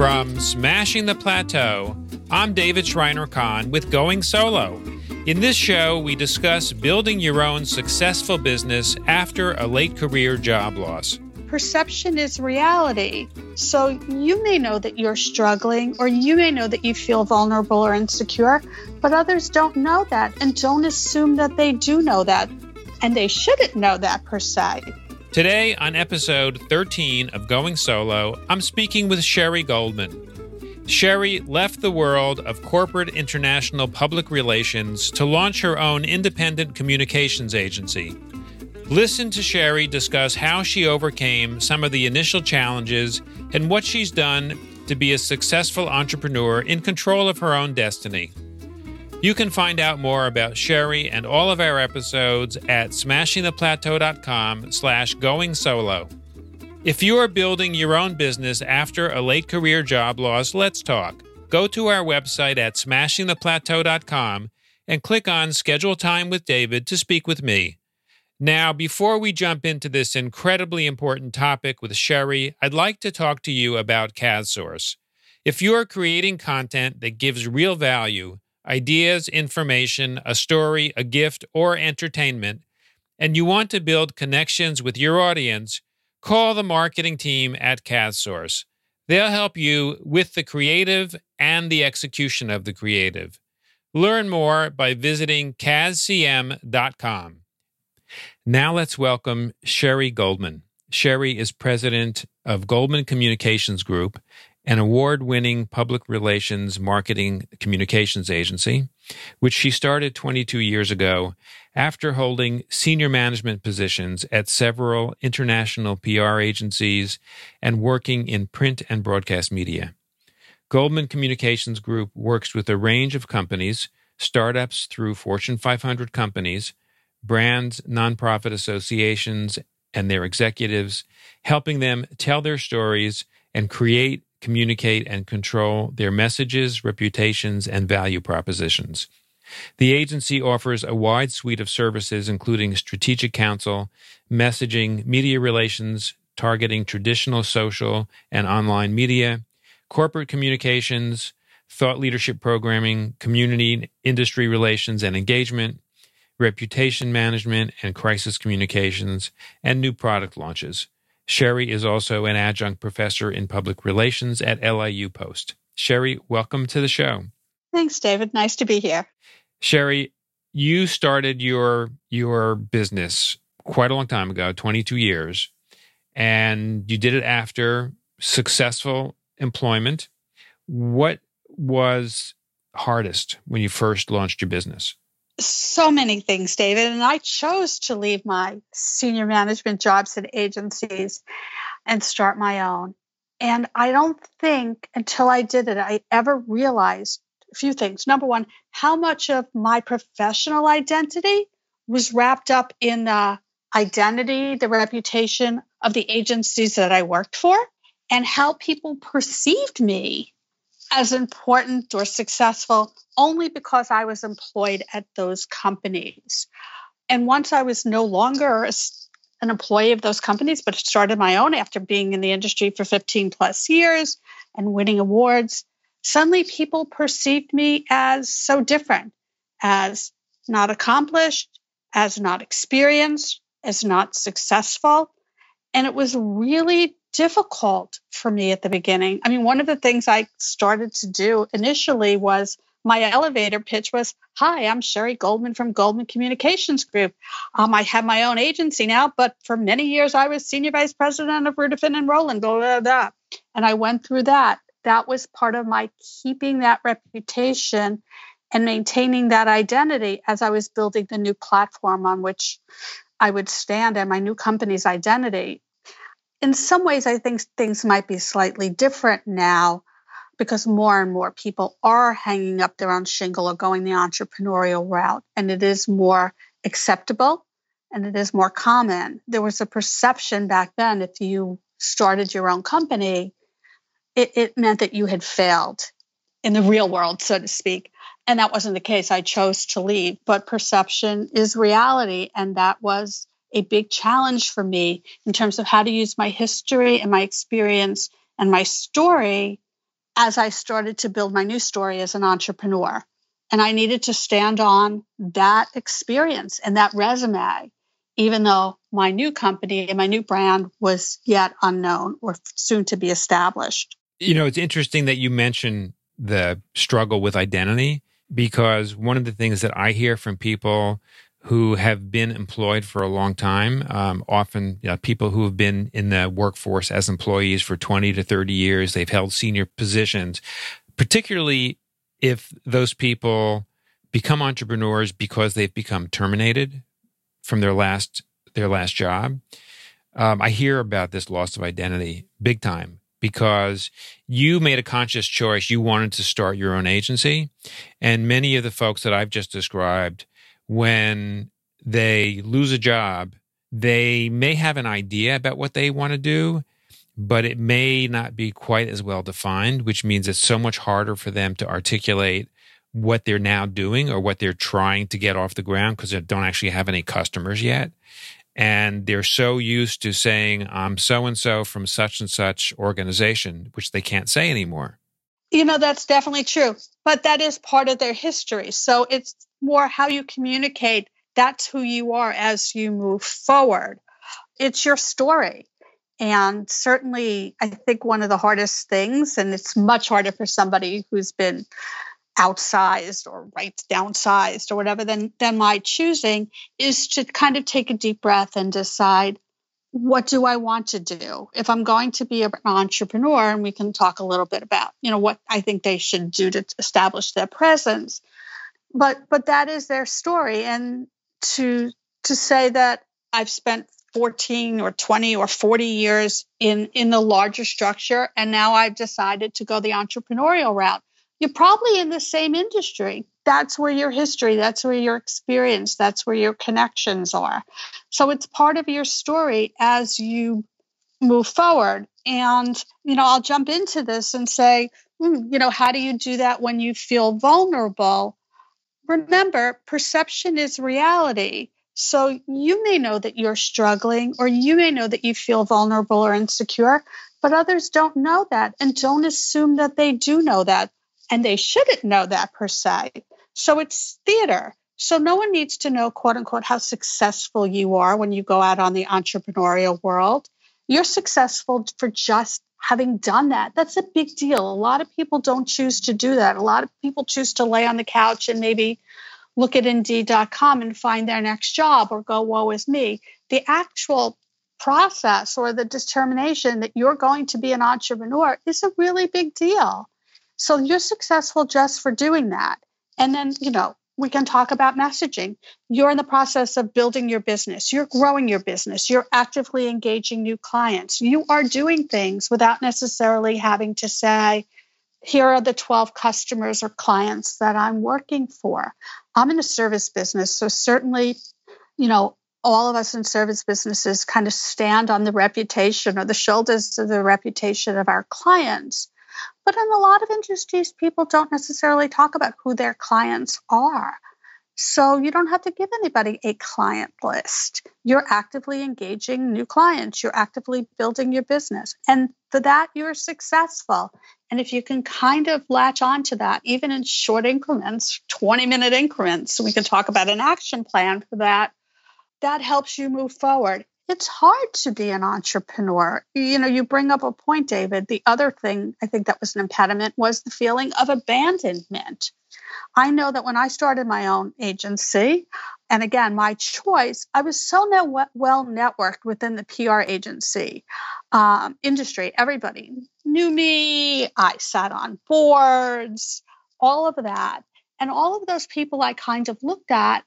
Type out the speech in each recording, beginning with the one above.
From Smashing the Plateau, I'm David Shriner-Cahn with Going Solo. In this show, we discuss building your own successful business after a late career job loss. Perception is reality. So you may know that you're struggling, or you may know that you feel vulnerable or insecure, but others don't know that and don't assume that they do know that. And they shouldn't know that per se. Today, on episode 13 of Going Solo, I'm speaking with Sherry Goldman. Sherry left the world of corporate international public relations to launch her own independent communications agency. Listen to Sherry discuss how she overcame some of the initial challenges and what she's done to be a successful entrepreneur in control of her own destiny. You can find out more about Sherry and all of our episodes at smashingtheplateau.com slash going solo. If you are building your own business after a late career job loss, let's talk. Go to our website at smashingtheplateau.com and click on Schedule Time with David to speak with me. Now, before we jump into this incredibly important topic with Sherry, I'd like to talk to you about CastSource. If you are creating content that gives real value, ideas, information, a story, a gift, or entertainment, and you want to build connections with your audience, call the marketing team at CastSource. They'll help you with the creative and the execution of the creative. Learn more by visiting CasCM.com. Now let's welcome Sherry Goldman. Sherry is president of Goldman Communications Group an award winning public relations marketing communications agency, which she started 22 years ago after holding senior management positions at several international PR agencies and working in print and broadcast media. Goldman Communications Group works with a range of companies, startups through Fortune 500 companies, brands, nonprofit associations, and their executives, helping them tell their stories and create communicate, and control their messages, reputations, and value propositions. The agency offers a wide suite of services, including strategic counsel, messaging, media relations, targeting traditional social and online media, corporate communications, thought leadership programming, community industry relations and engagement, reputation management and crisis communications, and new product launches. Sherry is also an adjunct professor in public relations at LIU Post. Sherry, welcome to the show. Thanks, David. Nice to be here. Sherry, you started your your business quite a long time ago, 22 years, and you did it after successful employment. What was hardest when you first launched your business? So many things, David. And I chose to leave my senior management jobs at agencies and start my own. And I don't think until I did it, I ever realized a few things. Number one, how much of my professional identity was wrapped up in the identity, the reputation of the agencies that I worked for, and how people perceived me as important or successful only because I was employed at those companies. And once I was no longer an employee of those companies, but started my own after being in the industry for 15 plus years and winning awards, suddenly people perceived me as so different, as not accomplished, as not experienced, as not successful. And it was really difficult for me at the beginning. I mean, one of the things I started to do initially was my elevator pitch was Hi, I'm Sherry Goldman from Goldman Communications Group. Um, I have my own agency now, but for many years I was senior vice president of Ruder Finn and Roland, blah, blah, blah. And I went through that. That was part of my keeping that reputation and maintaining that identity as I was building the new platform on which I would stand and my new company's identity in some ways, I think things might be slightly different now because more and more people are hanging up their own shingle or going the entrepreneurial route, and it is more acceptable and it is more common. There was a perception back then if you started your own company, it, it meant that you had failed in the real world, so to speak. And that wasn't the case. I chose to leave, but perception is reality. And that was a big challenge for me in terms of how to use my history and my experience and my story as I started to build my new story as an entrepreneur. And I needed to stand on that experience and that resume, even though my new company and my new brand was yet unknown or soon to be established. You know, it's interesting that you mention the struggle with identity because one of the things that I hear from people who have been employed for a long time, um, often you know, people who have been in the workforce as employees for 20 to 30 years, they've held senior positions, particularly if those people become entrepreneurs because they've become terminated from their last their last job. Um, I hear about this loss of identity big time because you made a conscious choice. You wanted to start your own agency. And many of the folks that I've just described, when they lose a job, they may have an idea about what they want to do, but it may not be quite as well defined, which means it's so much harder for them to articulate what they're now doing or what they're trying to get off the ground because they don't actually have any customers yet. And they're so used to saying i'm so and so from such and such organization which they can't say anymore you know that's definitely true but that is part of their history. So it's more how you communicate that's who you are as you move forward. It's your story. And certainly i think one of the hardest things and it's much harder for somebody who's been outsized or right downsized or whatever than than my choosing is to kind of take a deep breath and decide what do I want to do? If I'm going to be an entrepreneur, and we can talk a little bit about, you know, what I think they should do to establish their presence. But but that is their story. And to to say that I've spent 14 or 20 or 40 years in in the larger structure and now I've decided to go the entrepreneurial route you're probably in the same industry. That's where your history, that's where your experience, that's where your connections are. So it's part of your story as you move forward. And, you know, I'll jump into this and say, hmm, you know, how do you do that when you feel vulnerable? Remember, perception is reality. So you may know that you're struggling, or you may know that you feel vulnerable or insecure, but others don't know that and don't assume that they do know that and they shouldn't know that per se. So it's theater. So no one needs to know, quote unquote, how successful you are when you go out on the entrepreneurial world. You're successful for just having done that. That's a big deal. A lot of people don't choose to do that. A lot of people choose to lay on the couch and maybe look at Indeed.com and find their next job or go, woe is me. The actual process or the determination that you're going to be an entrepreneur is a really big deal. So you're successful just for doing that. And then, you know, we can talk about messaging. You're in the process of building your business, you're growing your business, you're actively engaging new clients. You are doing things without necessarily having to say, here are the 12 customers or clients that I'm working for. I'm in a service business, so certainly, you know, all of us in service businesses kind of stand on the reputation or the shoulders of the reputation of our clients. But in a lot of industries, people don't necessarily talk about who their clients are. So you don't have to give anybody a client list. You're actively engaging new clients, you're actively building your business. And for that, you're successful. And if you can kind of latch on to that, even in short increments, 20 minute increments, we can talk about an action plan for that. That helps you move forward it's hard to be an entrepreneur. You know, you bring up a point, David. The other thing I think that was an impediment was the feeling of abandonment. I know that when I started my own agency, and again, my choice, I was so well networked within the PR agency um, industry. Everybody knew me. I sat on boards, all of that. And all of those people I kind of looked at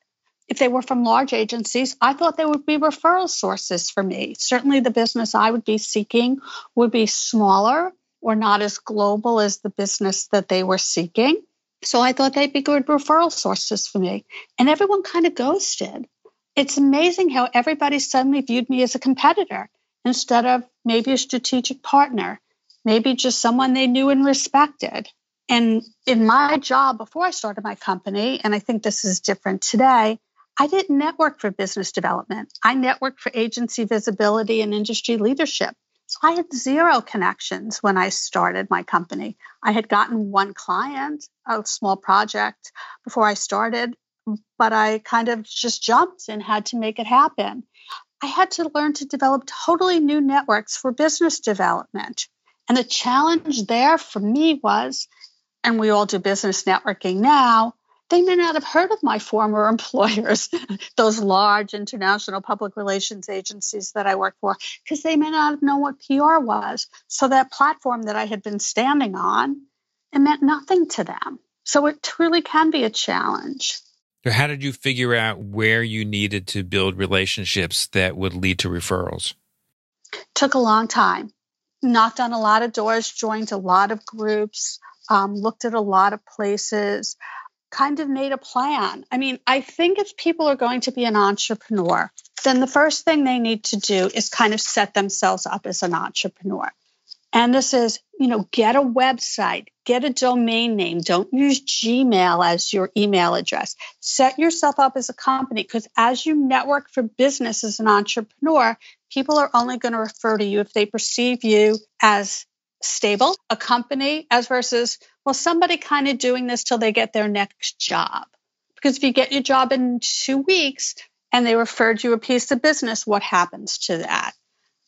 if they were from large agencies, I thought they would be referral sources for me. Certainly, the business I would be seeking would be smaller or not as global as the business that they were seeking. So I thought they'd be good referral sources for me. And everyone kind of ghosted. It's amazing how everybody suddenly viewed me as a competitor instead of maybe a strategic partner, maybe just someone they knew and respected. And in my job before I started my company, and I think this is different today, I didn't network for business development. I networked for agency visibility and industry leadership. So I had zero connections when I started my company. I had gotten one client, a small project before I started, but I kind of just jumped and had to make it happen. I had to learn to develop totally new networks for business development. And the challenge there for me was, and we all do business networking now, they may not have heard of my former employers, those large international public relations agencies that I worked for, because they may not have known what PR was. So that platform that I had been standing on, it meant nothing to them. So it truly can be a challenge. So, how did you figure out where you needed to build relationships that would lead to referrals? Took a long time. Knocked on a lot of doors, joined a lot of groups, um, looked at a lot of places kind of made a plan. I mean, I think if people are going to be an entrepreneur, then the first thing they need to do is kind of set themselves up as an entrepreneur. And this is, you know, get a website, get a domain name. Don't use Gmail as your email address. Set yourself up as a company because as you network for business as an entrepreneur, people are only going to refer to you if they perceive you as stable, a company, as versus, well, somebody kind of doing this till they get their next job. Because if you get your job in two weeks and they referred you a piece of business, what happens to that?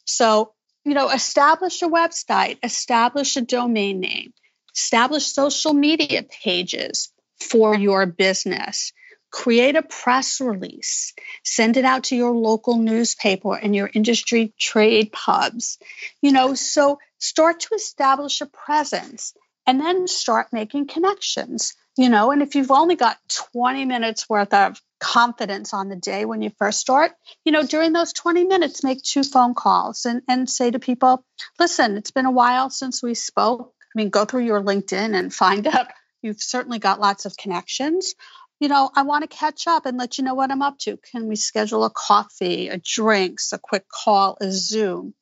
So, you know, establish a website, establish a domain name, establish social media pages for your business create a press release, send it out to your local newspaper and your industry trade pubs. You know, so start to establish a presence and then start making connections. You know, and if you've only got 20 minutes worth of confidence on the day when you first start, you know, during those 20 minutes, make two phone calls and, and say to people, listen, it's been a while since we spoke. I mean, go through your LinkedIn and find out you've certainly got lots of connections you know, I want to catch up and let you know what I'm up to. Can we schedule a coffee, a drinks, a quick call, a Zoom?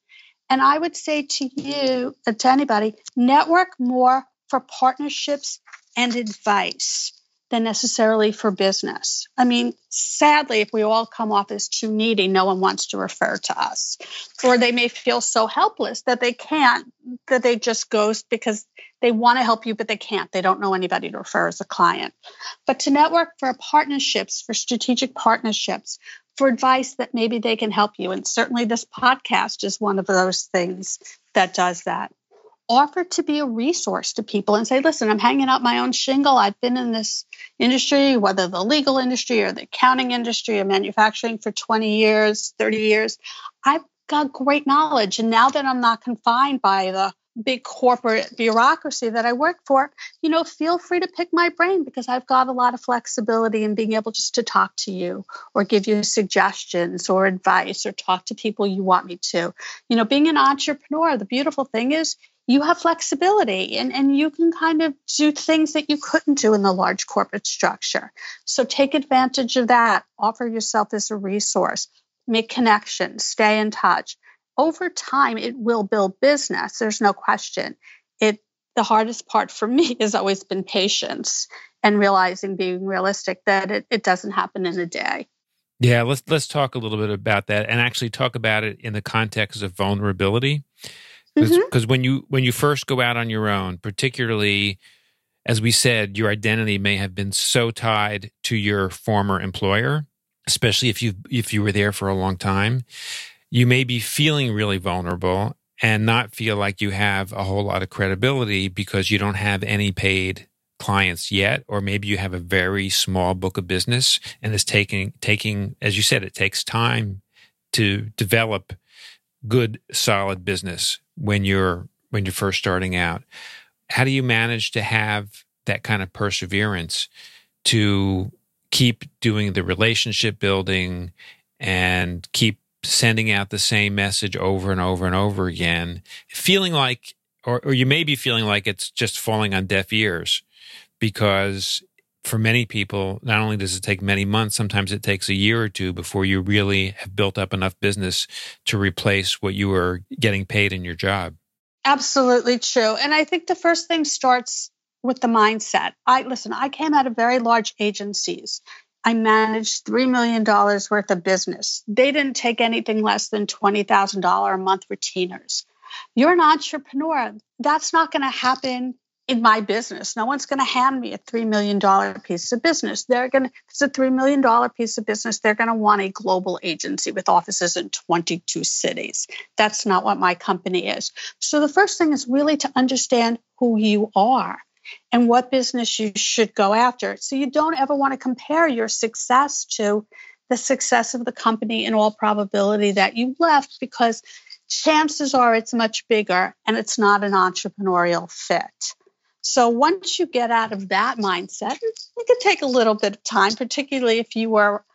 And I would say to you, uh, to anybody, network more for partnerships and advice than necessarily for business. I mean, sadly, if we all come off as too needy, no one wants to refer to us. Or they may feel so helpless that they can't, that they just ghost because they want to help you, but they can't. They don't know anybody to refer as a client. But to network for partnerships, for strategic partnerships, for advice that maybe they can help you. And certainly this podcast is one of those things that does that offer to be a resource to people and say, listen, I'm hanging out my own shingle. I've been in this industry, whether the legal industry or the accounting industry or manufacturing for 20 years, 30 years. I've got great knowledge. And now that I'm not confined by the big corporate bureaucracy that I work for, you know, feel free to pick my brain because I've got a lot of flexibility in being able just to talk to you or give you suggestions or advice or talk to people you want me to. You know, being an entrepreneur, the beautiful thing is you have flexibility and, and you can kind of do things that you couldn't do in the large corporate structure. So take advantage of that. Offer yourself as a resource, make connections, stay in touch. Over time, it will build business. There's no question. It the hardest part for me has always been patience and realizing being realistic that it, it doesn't happen in a day. Yeah, let's let's talk a little bit about that and actually talk about it in the context of vulnerability because mm-hmm. when you when you first go out on your own particularly as we said your identity may have been so tied to your former employer especially if you if you were there for a long time you may be feeling really vulnerable and not feel like you have a whole lot of credibility because you don't have any paid clients yet or maybe you have a very small book of business and it's taking taking as you said it takes time to develop good solid business when you're when you're first starting out. How do you manage to have that kind of perseverance to keep doing the relationship building and keep sending out the same message over and over and over again feeling like or, or you may be feeling like it's just falling on deaf ears because for many people, not only does it take many months, sometimes it takes a year or two before you really have built up enough business to replace what you were getting paid in your job. Absolutely true. And I think the first thing starts with the mindset. I listen, I came out of very large agencies. I managed $3 million worth of business. They didn't take anything less than $20,000 a month retainers. You're an entrepreneur. That's not going to happen in my business. No one's going to hand me a $3 million piece of business. They're going to, it's a $3 million piece of business. They're going to want a global agency with offices in 22 cities. That's not what my company is. So the first thing is really to understand who you are and what business you should go after. So you don't ever want to compare your success to the success of the company in all probability that you left because chances are it's much bigger and it's not an entrepreneurial fit. So once you get out of that mindset, it could take a little bit of time, particularly if you were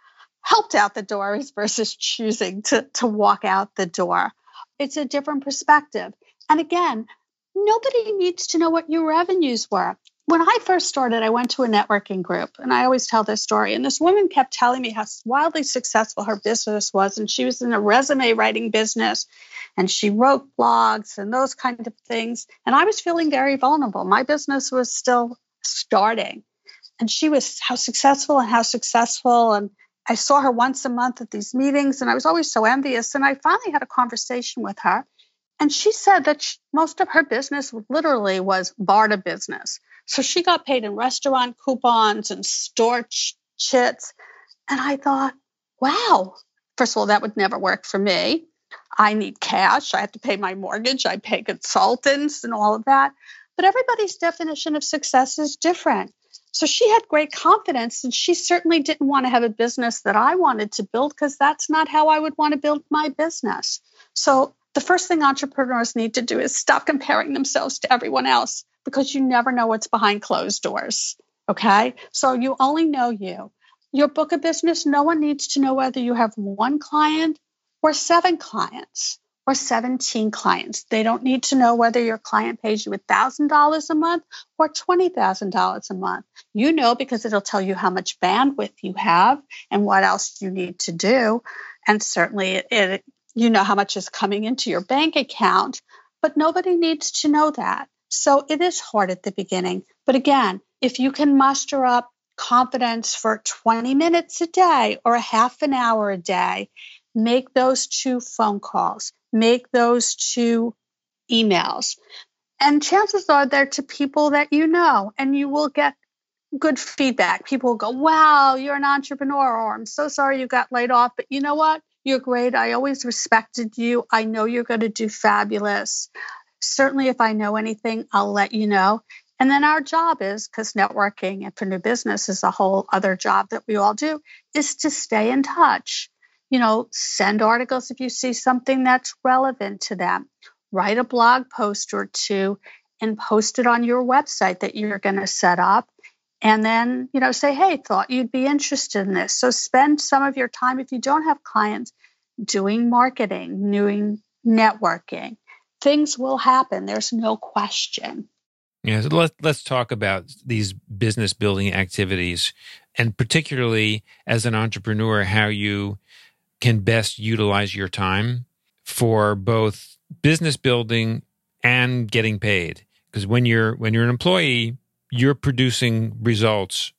helped out the door versus choosing to, to walk out the door. It's a different perspective. And again, nobody needs to know what your revenues were when I first started, I went to a networking group, and I always tell this story. And this woman kept telling me how wildly successful her business was, and she was in a resume writing business, and she wrote blogs and those kind of things. And I was feeling very vulnerable. My business was still starting, and she was how successful and how successful. And I saw her once a month at these meetings, and I was always so envious. And I finally had a conversation with her, and she said that she, most of her business literally was barter business so she got paid in restaurant coupons and store ch- chits. And I thought, wow, first of all, that would never work for me. I need cash. I have to pay my mortgage. I pay consultants and all of that. But everybody's definition of success is different. So she had great confidence, and she certainly didn't want to have a business that I wanted to build because that's not how I would want to build my business. So the first thing entrepreneurs need to do is stop comparing themselves to everyone else because you never know what's behind closed doors. Okay. So you only know you. Your book of business, no one needs to know whether you have one client or seven clients or 17 clients. They don't need to know whether your client pays you $1,000 a month or $20,000 a month. You know because it'll tell you how much bandwidth you have and what else you need to do. And certainly it, it you know how much is coming into your bank account, but nobody needs to know that. So it is hard at the beginning. But again, if you can muster up confidence for 20 minutes a day or a half an hour a day, make those two phone calls, make those two emails. And chances are they're to people that you know, and you will get good feedback. People will go, Wow, you're an entrepreneur, or I'm so sorry you got laid off. But you know what? You're great. I always respected you. I know you're going to do fabulous certainly if I know anything, I'll let you know. And then our job is because networking and for new business is a whole other job that we all do is to stay in touch. You know, send articles if you see something that's relevant to them, write a blog post or two and post it on your website that you're going to set up. And then, you know, say, hey, thought you'd be interested in this. So spend some of your time if you don't have clients doing marketing, doing networking things will happen. There's no question. Yeah, so let, let's talk about these business building activities and particularly as an entrepreneur, how you can best utilize your time for both business building and getting paid. Because when you're when you're an employee, you're producing results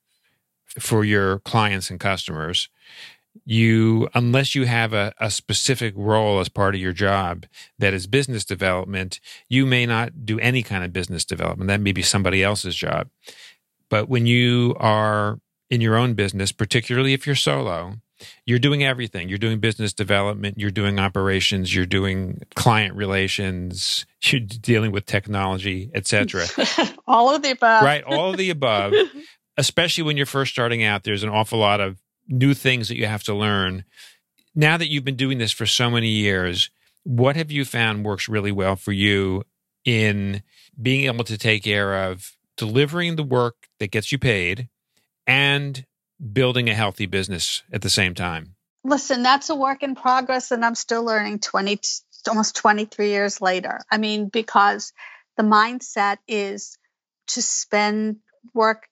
for your clients and customers you unless you have a, a specific role as part of your job that is business development you may not do any kind of business development. That may be somebody else's job. But when you are in your own business particularly if you're solo you're doing everything. You're doing business development you're doing operations you're doing client relations you're dealing with technology etc all of the above. Right all of the above. Especially when you're first starting out there's an awful lot of new things that you have to learn. Now that you've been doing this for so many years, what have you found works really well for you in being able to take care of delivering the work that gets you paid and building a healthy business at the same time? Listen, that's a work in progress, and I'm still learning 20, almost 23 years later. I mean, because the mindset is to spend work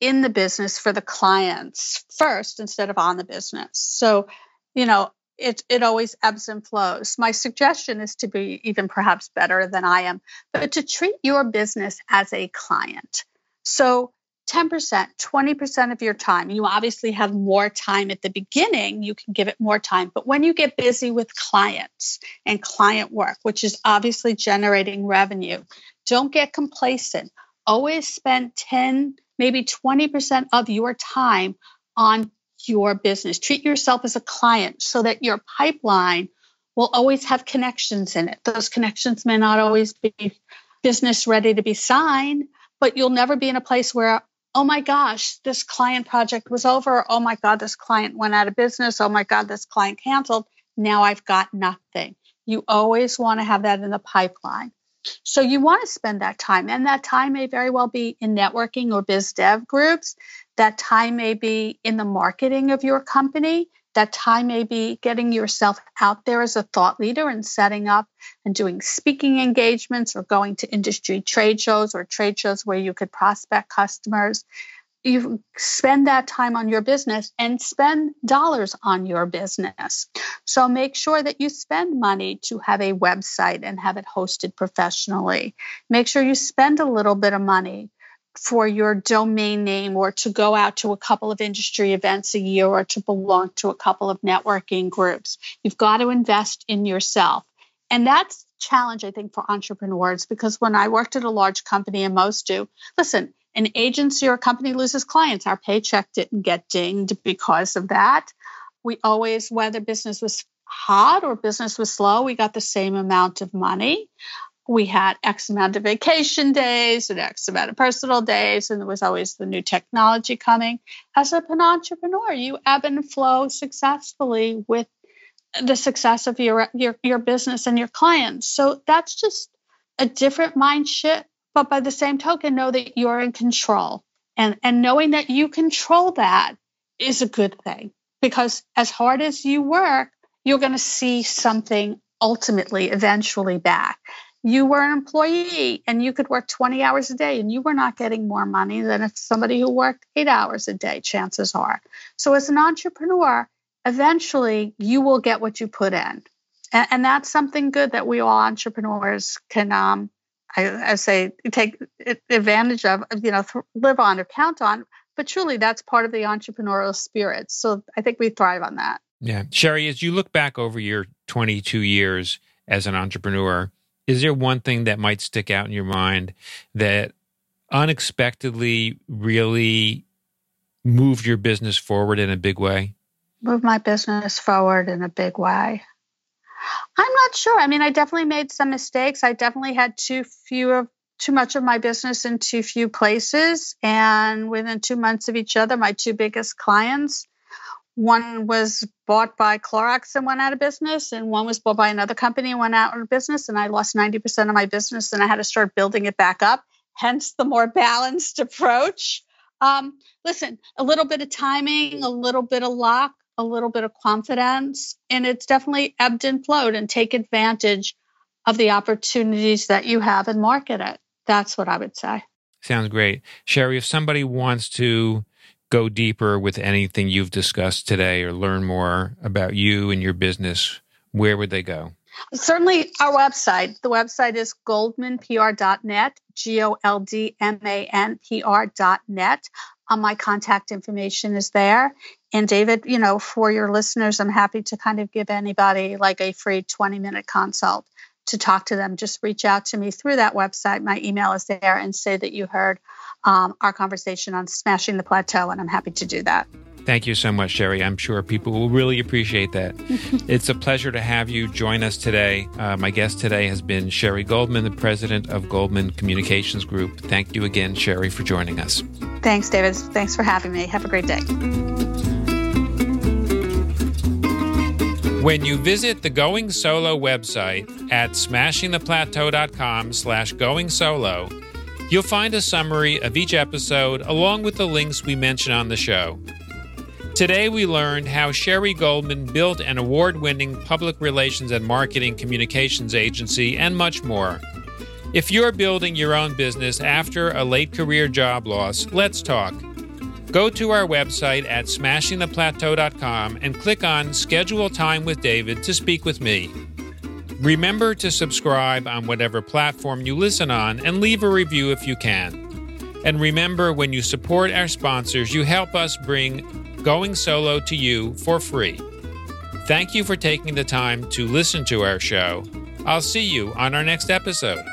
in the business for the clients first instead of on the business. So, you know, it, it always ebbs and flows. My suggestion is to be even perhaps better than I am, but to treat your business as a client. So 10%, 20% of your time. You obviously have more time at the beginning, you can give it more time. But when you get busy with clients and client work, which is obviously generating revenue, don't get complacent. Always spend 10, maybe 20% of your time on your business. Treat yourself as a client so that your pipeline will always have connections in it. Those connections may not always be business ready to be signed, but you'll never be in a place where oh my gosh, this client project was over. Oh my God, this client went out of business. Oh my God, this client canceled. Now I've got nothing. You always want to have that in the pipeline. So you want to spend that time, and that time may very well be in networking or biz dev groups. That time may be in the marketing of your company. That time may be getting yourself out there as a thought leader and setting up and doing speaking engagements or going to industry trade shows or trade shows where you could prospect customers. You spend that time on your business and spend dollars on your business. So make sure that you spend money to have a website and have it hosted professionally. Make sure you spend a little bit of money for your domain name or to go out to a couple of industry events a year or to belong to a couple of networking groups. You've got to invest in yourself. And that's challenge I think for entrepreneurs because when I worked at a large company and most do, listen, an agency or a company loses clients, our paycheck didn't get dinged because of that. We always whether business was hot or business was slow, we got the same amount of money we had X amount of vacation days and X amount of personal days, and there was always the new technology coming. As an entrepreneur, you ebb and flow successfully with the success of your, your, your business and your clients. So that's just a different mind shift. But by the same token, know that you're in control. And, and knowing that you control that is a good thing because as hard as you work, you're going to see something ultimately, eventually back you were an employee and you could work 20 hours a day and you were not getting more money than if somebody who worked eight hours a day, chances are. So, as an entrepreneur, eventually you will get what you put in. And, and that's something good that we all entrepreneurs can, um, I, I, say, take advantage of, you know, th- live on or count on. But truly, that's part of the entrepreneurial spirit. So, I think we thrive on that. Yeah. Sherry, as you look back over your 22 years as an entrepreneur, is there one thing that might stick out in your mind that unexpectedly really moved your business forward in a big way? Move my business forward in a big way. I'm not sure. I mean, I definitely made some mistakes. I definitely had too few of too much of my business in too few places. And within two months of each other, my two biggest clients one was bought by Clorox and went out of business, and one was bought by another company and went out of business. And I lost 90% of my business and I had to start building it back up, hence the more balanced approach. Um, listen, a little bit of timing, a little bit of luck, a little bit of confidence, and it's definitely ebbed and flowed and take advantage of the opportunities that you have and market it. That's what I would say. Sounds great. Sherry, if somebody wants to go deeper with anything you've discussed today or learn more about you and your business, where would they go? Certainly, our website. The website is goldmanpr.net, G O L D M A N P R.net. Um, my contact information is there. And David, you know, for your listeners, I'm happy to kind of give anybody like a free 20 minute consult to talk to them. Just reach out to me through that website. My email is there and say that you heard um, our conversation on smashing the plateau, and I'm happy to do that. Thank you so much, Sherry. I'm sure people will really appreciate that. it's a pleasure to have you join us today. Uh, my guest today has been Sherry Goldman, the president of Goldman Communications Group. Thank you again, Sherry, for joining us. Thanks, David. Thanks for having me. Have a great day. When you visit the Going Solo website at smashingtheplateau.com slash going solo, You'll find a summary of each episode along with the links we mention on the show. Today, we learned how Sherry Goldman built an award winning public relations and marketing communications agency, and much more. If you're building your own business after a late career job loss, let's talk. Go to our website at smashingtheplateau.com and click on Schedule Time with David to speak with me. Remember to subscribe on whatever platform you listen on and leave a review if you can. And remember, when you support our sponsors, you help us bring Going Solo to you for free. Thank you for taking the time to listen to our show. I'll see you on our next episode.